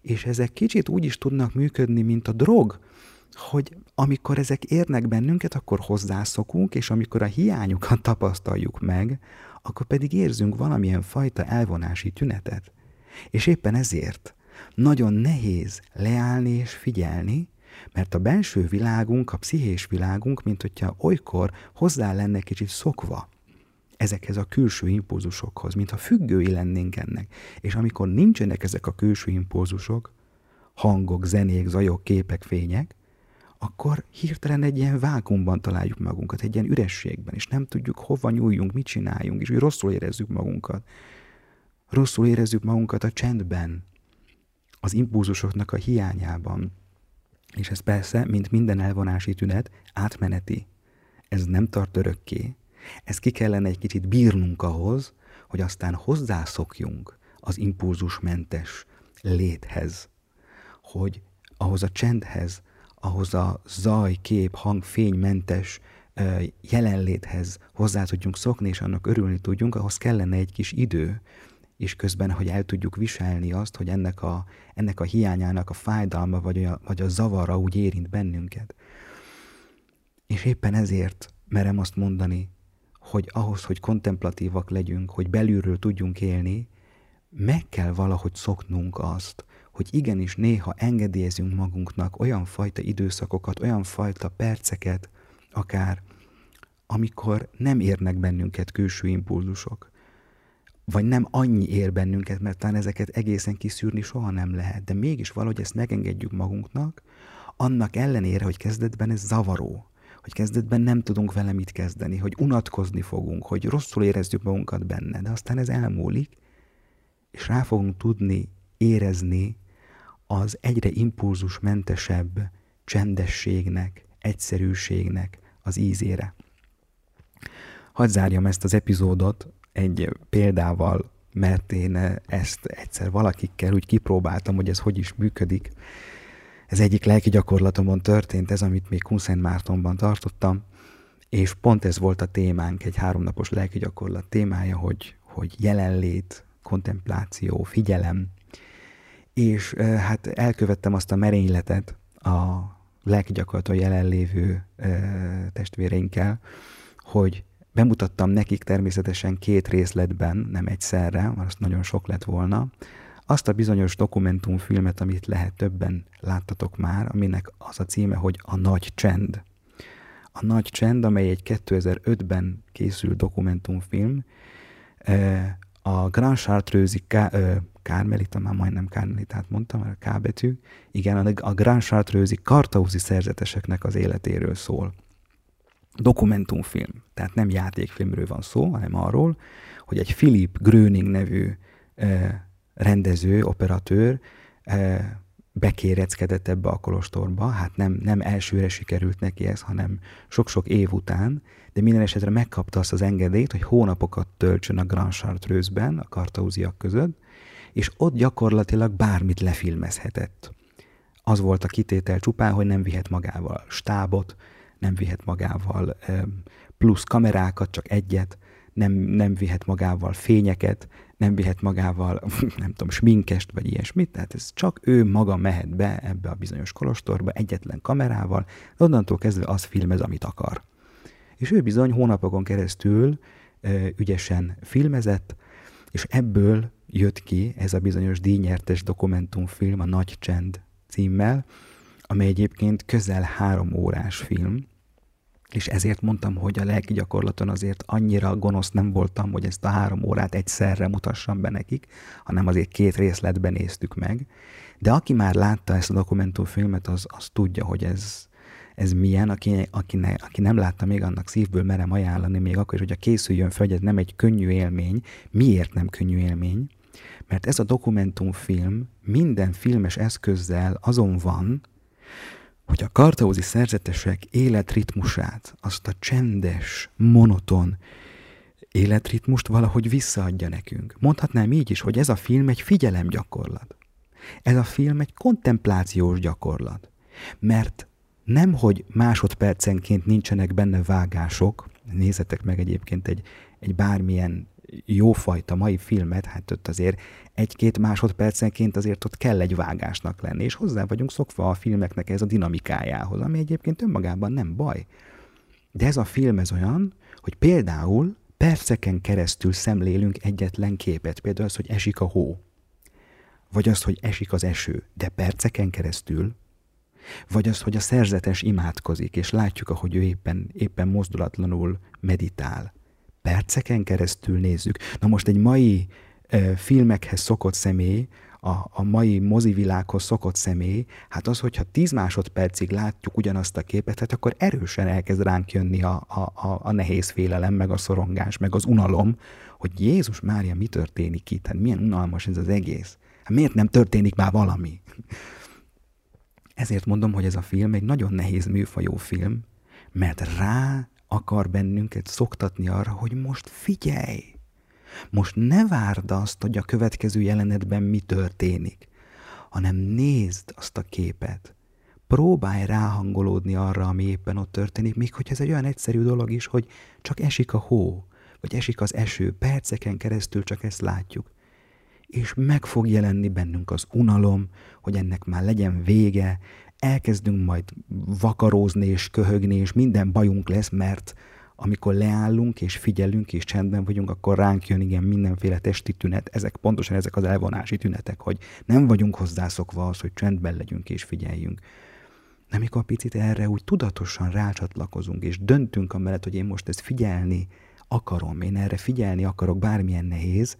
és ezek kicsit úgy is tudnak működni, mint a drog, hogy amikor ezek érnek bennünket, akkor hozzászokunk, és amikor a hiányukat tapasztaljuk meg, akkor pedig érzünk valamilyen fajta elvonási tünetet. És éppen ezért nagyon nehéz leállni és figyelni, mert a belső világunk, a pszichés világunk, mint hogyha olykor hozzá lenne kicsit szokva ezekhez a külső impulzusokhoz, mintha függői lennénk ennek. És amikor nincsenek ezek a külső impulzusok, hangok, zenék, zajok, képek, fények, akkor hirtelen egy ilyen vákumban találjuk magunkat, egy ilyen ürességben, és nem tudjuk, hova nyúljunk, mit csináljunk, és úgy rosszul érezzük magunkat. Rosszul érezzük magunkat a csendben, az impulzusoknak a hiányában. És ez persze, mint minden elvonási tünet, átmeneti. Ez nem tart örökké. Ez ki kellene egy kicsit bírnunk ahhoz, hogy aztán hozzászokjunk az impulzusmentes léthez, hogy ahhoz a csendhez, ahhoz a zaj, kép, hang, fénymentes jelenléthez hozzá tudjunk szokni, és annak örülni tudjunk, ahhoz kellene egy kis idő, és közben, hogy el tudjuk viselni azt, hogy ennek a, ennek a hiányának a fájdalma vagy a, vagy a zavara úgy érint bennünket. És éppen ezért merem azt mondani, hogy ahhoz, hogy kontemplatívak legyünk, hogy belülről tudjunk élni, meg kell valahogy szoknunk azt, hogy igenis néha engedélyezünk magunknak olyan fajta időszakokat, olyan fajta perceket, akár amikor nem érnek bennünket külső impulzusok, vagy nem annyi ér bennünket, mert talán ezeket egészen kiszűrni soha nem lehet, de mégis valahogy ezt megengedjük magunknak, annak ellenére, hogy kezdetben ez zavaró, hogy kezdetben nem tudunk vele mit kezdeni, hogy unatkozni fogunk, hogy rosszul érezzük magunkat benne, de aztán ez elmúlik, és rá fogunk tudni érezni az egyre impulzusmentesebb csendességnek, egyszerűségnek az ízére. Hadd zárjam ezt az epizódot egy példával, mert én ezt egyszer valakikkel úgy kipróbáltam, hogy ez hogy is működik. Ez egyik lelki gyakorlatomon történt, ez, amit még Kunszent Mártonban tartottam, és pont ez volt a témánk, egy háromnapos lelki gyakorlat témája, hogy, hogy jelenlét, kontempláció, figyelem, és hát elkövettem azt a merényletet a lelki gyakorlaton jelenlévő testvéreinkkel, hogy bemutattam nekik természetesen két részletben, nem egyszerre, mert azt nagyon sok lett volna, azt a bizonyos dokumentumfilmet, amit lehet többen láttatok már, aminek az a címe, hogy A Nagy Csend. A Nagy Csend, amely egy 2005-ben készült dokumentumfilm, a Grand Chartreuse Kármelita, már majdnem Kármelitát mondtam, a K betű, igen, a Grand Chartreuse kartauzi szerzeteseknek az életéről szól. Dokumentumfilm, tehát nem játékfilmről van szó, hanem arról, hogy egy Philip Gröning nevű rendező, operatőr bekéreckedett ebbe a kolostorba, hát nem, nem elsőre sikerült neki ez, hanem sok-sok év után, de minden esetre megkapta azt az engedélyt, hogy hónapokat töltsön a Grand Chartreuse-ben, a kartauziak között, és ott gyakorlatilag bármit lefilmezhetett. Az volt a kitétel csupán, hogy nem vihet magával stábot, nem vihet magával plusz kamerákat, csak egyet, nem, nem vihet magával fényeket, nem vihet magával, nem tudom, sminkest, vagy ilyesmit, tehát ez csak ő maga mehet be ebbe a bizonyos kolostorba egyetlen kamerával, de onnantól kezdve az filmez, amit akar. És ő bizony hónapokon keresztül ügyesen filmezett, és ebből jött ki ez a bizonyos díjnyertes dokumentumfilm, a Nagy Csend címmel, amely egyébként közel három órás film, és ezért mondtam, hogy a lelki gyakorlaton azért annyira gonosz nem voltam, hogy ezt a három órát egyszerre mutassam be nekik, hanem azért két részletben néztük meg. De aki már látta ezt a dokumentumfilmet, az, az tudja, hogy ez, ez milyen, aki, aki, ne, aki nem látta még, annak szívből merem ajánlani, még akkor is, a készüljön fel, hogy ez nem egy könnyű élmény. Miért nem könnyű élmény? Mert ez a dokumentumfilm minden filmes eszközzel azon van, hogy a kartauzi szerzetesek életritmusát, azt a csendes, monoton életritmust valahogy visszaadja nekünk. Mondhatnám így is, hogy ez a film egy figyelemgyakorlat. Ez a film egy kontemplációs gyakorlat. Mert nem, hogy másodpercenként nincsenek benne vágások, nézzetek meg egyébként egy, egy bármilyen jófajta mai filmet, hát ott azért egy-két másodpercenként azért ott kell egy vágásnak lenni, és hozzá vagyunk szokva a filmeknek ez a dinamikájához, ami egyébként önmagában nem baj. De ez a film ez olyan, hogy például perceken keresztül szemlélünk egyetlen képet, például az, hogy esik a hó, vagy az, hogy esik az eső, de perceken keresztül, vagy az, hogy a szerzetes imádkozik, és látjuk, ahogy ő éppen, éppen mozdulatlanul meditál. Perceken keresztül nézzük. Na most egy mai e, filmekhez szokott személy, a, a mai mozivilághoz szokott személy, hát az, hogyha 10 másodpercig látjuk ugyanazt a képet, hát akkor erősen elkezd ránk jönni a, a, a, a nehéz félelem, meg a szorongás, meg az unalom, hogy Jézus Mária, mi történik itt? Hát milyen unalmas ez az egész? Hát miért nem történik már valami? Ezért mondom, hogy ez a film egy nagyon nehéz műfajú film, mert rá akar bennünket szoktatni arra, hogy most figyelj! Most ne várd azt, hogy a következő jelenetben mi történik, hanem nézd azt a képet. Próbálj ráhangolódni arra, ami éppen ott történik, még hogy ez egy olyan egyszerű dolog is, hogy csak esik a hó, vagy esik az eső, perceken keresztül csak ezt látjuk és meg fog jelenni bennünk az unalom, hogy ennek már legyen vége, elkezdünk majd vakarózni és köhögni, és minden bajunk lesz, mert amikor leállunk és figyelünk és csendben vagyunk, akkor ránk jön igen mindenféle testi tünet, ezek pontosan ezek az elvonási tünetek, hogy nem vagyunk hozzászokva az, hogy csendben legyünk és figyeljünk. Nem, amikor picit erre úgy tudatosan rácsatlakozunk, és döntünk amellett, hogy én most ezt figyelni akarom, én erre figyelni akarok, bármilyen nehéz,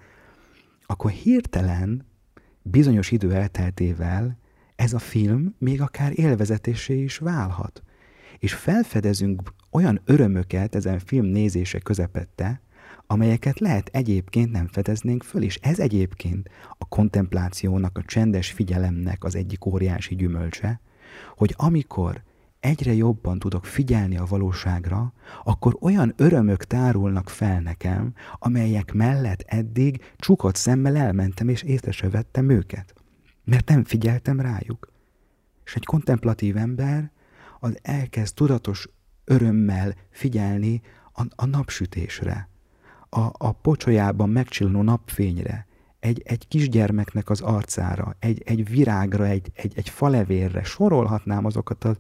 akkor hirtelen, bizonyos idő elteltével ez a film még akár élvezetésé is válhat. És felfedezünk olyan örömöket ezen film nézése közepette, amelyeket lehet egyébként nem fedeznénk föl, és ez egyébként a kontemplációnak, a csendes figyelemnek az egyik óriási gyümölcse, hogy amikor egyre jobban tudok figyelni a valóságra, akkor olyan örömök tárulnak fel nekem, amelyek mellett eddig csukott szemmel elmentem, és észre se vettem őket. Mert nem figyeltem rájuk. És egy kontemplatív ember az elkezd tudatos örömmel figyelni a, a napsütésre, a, a pocsolyában megcsillanó napfényre, egy, egy kisgyermeknek az arcára, egy, egy virágra, egy, egy, egy falevérre, sorolhatnám azokat az,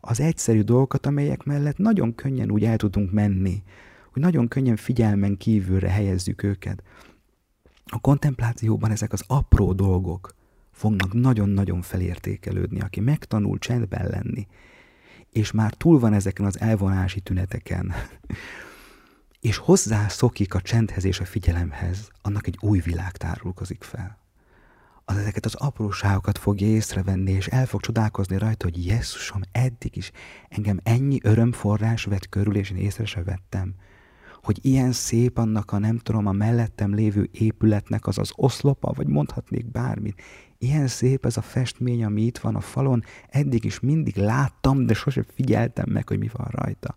az egyszerű dolgokat, amelyek mellett nagyon könnyen úgy el tudunk menni, hogy nagyon könnyen figyelmen kívülre helyezzük őket. A kontemplációban ezek az apró dolgok fognak nagyon-nagyon felértékelődni, aki megtanul csendben lenni, és már túl van ezeken az elvonási tüneteken, és hozzá szokik a csendhez és a figyelemhez, annak egy új világ tárulkozik fel az ezeket az apróságokat fogja észrevenni, és el fog csodálkozni rajta, hogy Jézusom, eddig is engem ennyi örömforrás vett körül, és én észre se vettem, hogy ilyen szép annak a nem tudom, a mellettem lévő épületnek az az oszlopa, vagy mondhatnék bármit. Ilyen szép ez a festmény, ami itt van a falon, eddig is mindig láttam, de sosem figyeltem meg, hogy mi van rajta.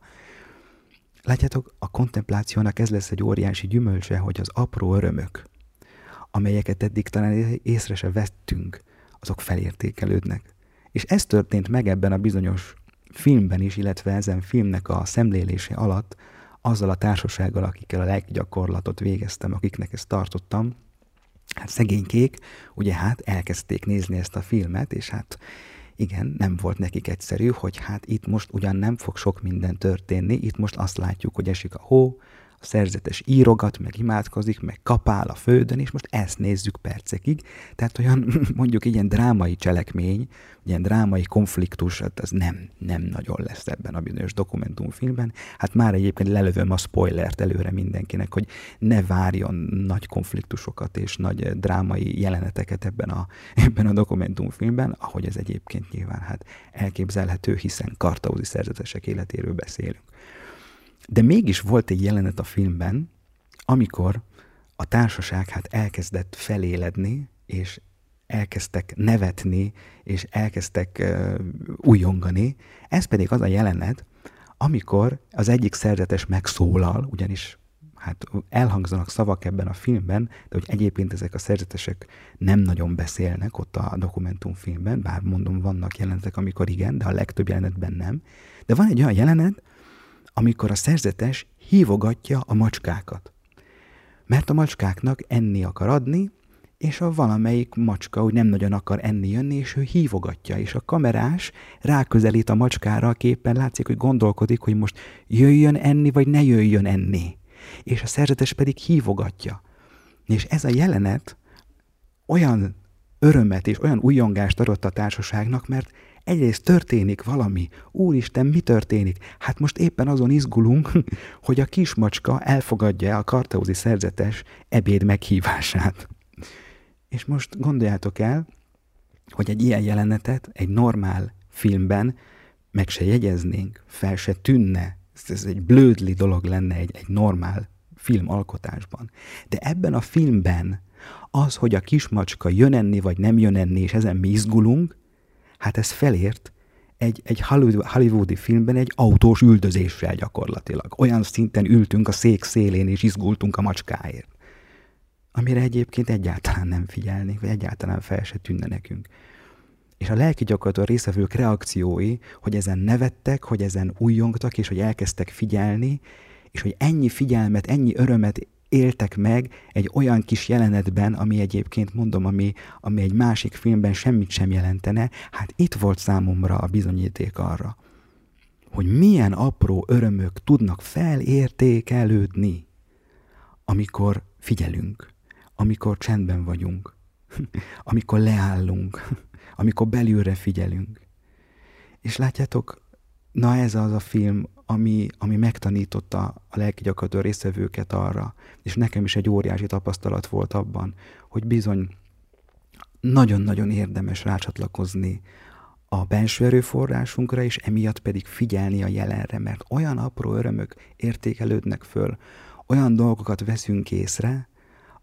Látjátok, a kontemplációnak ez lesz egy óriási gyümölcse, hogy az apró örömök, amelyeket eddig talán észre se vettünk, azok felértékelődnek. És ez történt meg ebben a bizonyos filmben is, illetve ezen filmnek a szemlélése alatt, azzal a társasággal, akikkel a leggyakorlatot végeztem, akiknek ezt tartottam, hát szegénykék, ugye hát elkezdték nézni ezt a filmet, és hát igen, nem volt nekik egyszerű, hogy hát itt most ugyan nem fog sok minden történni, itt most azt látjuk, hogy esik a hó, szerzetes írogat, meg imádkozik, meg kapál a földön, és most ezt nézzük percekig. Tehát olyan mondjuk ilyen drámai cselekmény, ilyen drámai konfliktus, hát ez nem, nem nagyon lesz ebben a bizonyos dokumentumfilmben. Hát már egyébként lelövöm a spoilert előre mindenkinek, hogy ne várjon nagy konfliktusokat és nagy drámai jeleneteket ebben a, ebben a dokumentumfilmben, ahogy ez egyébként nyilván hát elképzelhető, hiszen kartauzi szerzetesek életéről beszélünk. De mégis volt egy jelenet a filmben, amikor a társaság hát elkezdett feléledni, és elkezdtek nevetni, és elkezdtek uh, újongani. Ez pedig az a jelenet, amikor az egyik szerzetes megszólal, ugyanis hát elhangzanak szavak ebben a filmben, de hogy egyébként ezek a szerzetesek nem nagyon beszélnek ott a dokumentumfilmben, bár mondom, vannak jelenetek, amikor igen, de a legtöbb jelenetben nem. De van egy olyan jelenet, amikor a szerzetes hívogatja a macskákat. Mert a macskáknak enni akar adni, és a valamelyik macska hogy nem nagyon akar enni jönni, és ő hívogatja, és a kamerás ráközelít a macskára a képen, látszik, hogy gondolkodik, hogy most jöjjön enni, vagy ne jöjjön enni. És a szerzetes pedig hívogatja. És ez a jelenet olyan örömet és olyan újongást adott a társaságnak, mert egyrészt történik valami. Úristen, mi történik? Hát most éppen azon izgulunk, hogy a kismacska elfogadja a kartauzi szerzetes ebéd meghívását. És most gondoljátok el, hogy egy ilyen jelenetet egy normál filmben meg se jegyeznénk, fel se tűnne. Ez egy blödli dolog lenne egy, egy normál filmalkotásban. De ebben a filmben az, hogy a kismacska jön enni, vagy nem jön enni, és ezen mi izgulunk, hát ez felért egy, egy hollywoodi filmben egy autós üldözéssel gyakorlatilag. Olyan szinten ültünk a szék szélén, és izgultunk a macskáért. Amire egyébként egyáltalán nem figyelnék, vagy egyáltalán fel se tűnne nekünk. És a lelki gyakorlatban részevők reakciói, hogy ezen nevettek, hogy ezen újjongtak, és hogy elkezdtek figyelni, és hogy ennyi figyelmet, ennyi örömet éltek meg egy olyan kis jelenetben, ami egyébként mondom, ami, ami egy másik filmben semmit sem jelentene, hát itt volt számomra a bizonyíték arra, hogy milyen apró örömök tudnak felértékelődni, amikor figyelünk, amikor csendben vagyunk, amikor leállunk, amikor belülre figyelünk. És látjátok, na ez az a film, ami, ami megtanította a lelki gyakorlató arra, és nekem is egy óriási tapasztalat volt abban, hogy bizony nagyon-nagyon érdemes rácsatlakozni a belső erőforrásunkra, és emiatt pedig figyelni a jelenre, mert olyan apró örömök értékelődnek föl, olyan dolgokat veszünk észre,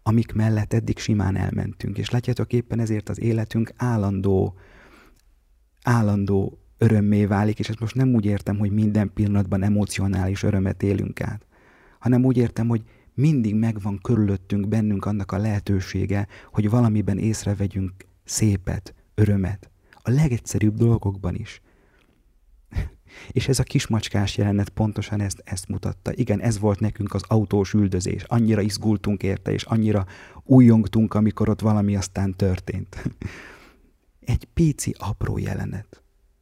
amik mellett eddig simán elmentünk. És látjátok éppen ezért az életünk állandó, állandó örömmé válik, és ezt most nem úgy értem, hogy minden pillanatban emocionális örömet élünk át, hanem úgy értem, hogy mindig megvan körülöttünk bennünk annak a lehetősége, hogy valamiben észrevegyünk szépet, örömet. A legegyszerűbb dolgokban is. És ez a kismacskás jelenet pontosan ezt, ezt mutatta. Igen, ez volt nekünk az autós üldözés. Annyira izgultunk érte, és annyira újongtunk, amikor ott valami aztán történt. Egy pici, apró jelenet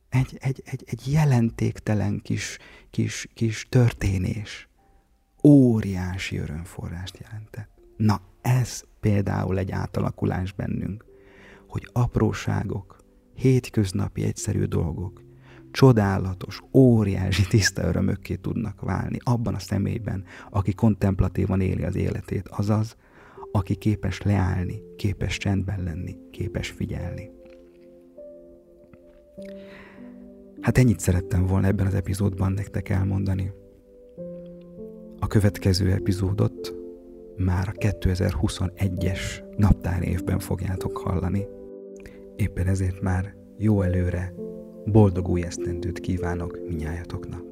egy, egy, egy, egy jelentéktelen kis, kis, kis történés óriási örömforrást jelentett. Na, ez például egy átalakulás bennünk, hogy apróságok, hétköznapi egyszerű dolgok, csodálatos, óriási tiszta örömökké tudnak válni abban a személyben, aki kontemplatívan éli az életét, azaz, aki képes leállni, képes csendben lenni, képes figyelni. Hát ennyit szerettem volna ebben az epizódban nektek elmondani. A következő epizódot már a 2021-es naptár évben fogjátok hallani. Éppen ezért már jó előre, boldog új esztendőt kívánok minnyájatoknak.